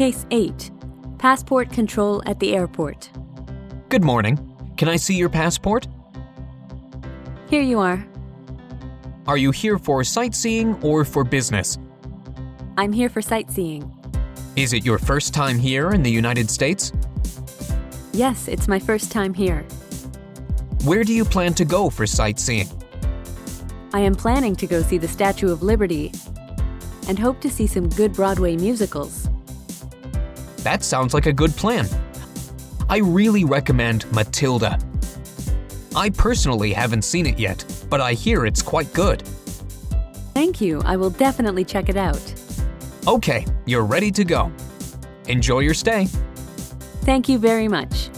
Case 8 Passport Control at the Airport. Good morning. Can I see your passport? Here you are. Are you here for sightseeing or for business? I'm here for sightseeing. Is it your first time here in the United States? Yes, it's my first time here. Where do you plan to go for sightseeing? I am planning to go see the Statue of Liberty and hope to see some good Broadway musicals. That sounds like a good plan. I really recommend Matilda. I personally haven't seen it yet, but I hear it's quite good. Thank you. I will definitely check it out. Okay, you're ready to go. Enjoy your stay. Thank you very much.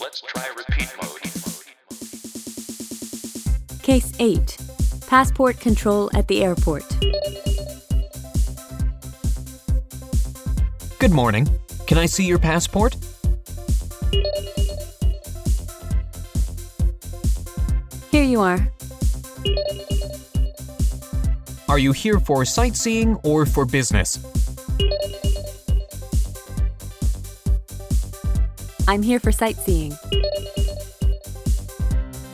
Let's try repeat mode. Case 8 Passport Control at the Airport. Good morning. Can I see your passport? Here you are. Are you here for sightseeing or for business? I'm here for sightseeing.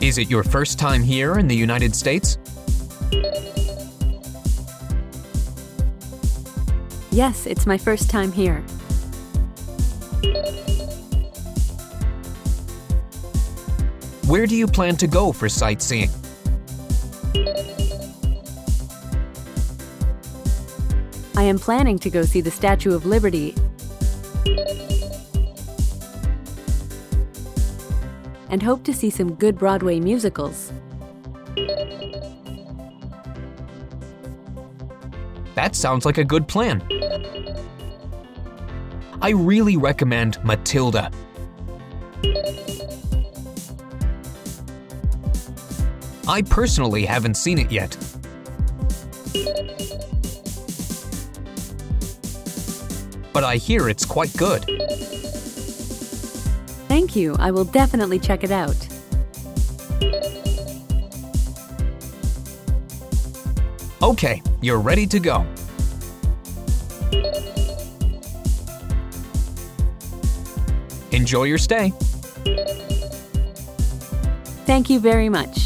Is it your first time here in the United States? Yes, it's my first time here. Where do you plan to go for sightseeing? I am planning to go see the Statue of Liberty and hope to see some good Broadway musicals. That sounds like a good plan. I really recommend Matilda. I personally haven't seen it yet. But I hear it's quite good. Thank you. I will definitely check it out. Okay, you're ready to go. Enjoy your stay. Thank you very much.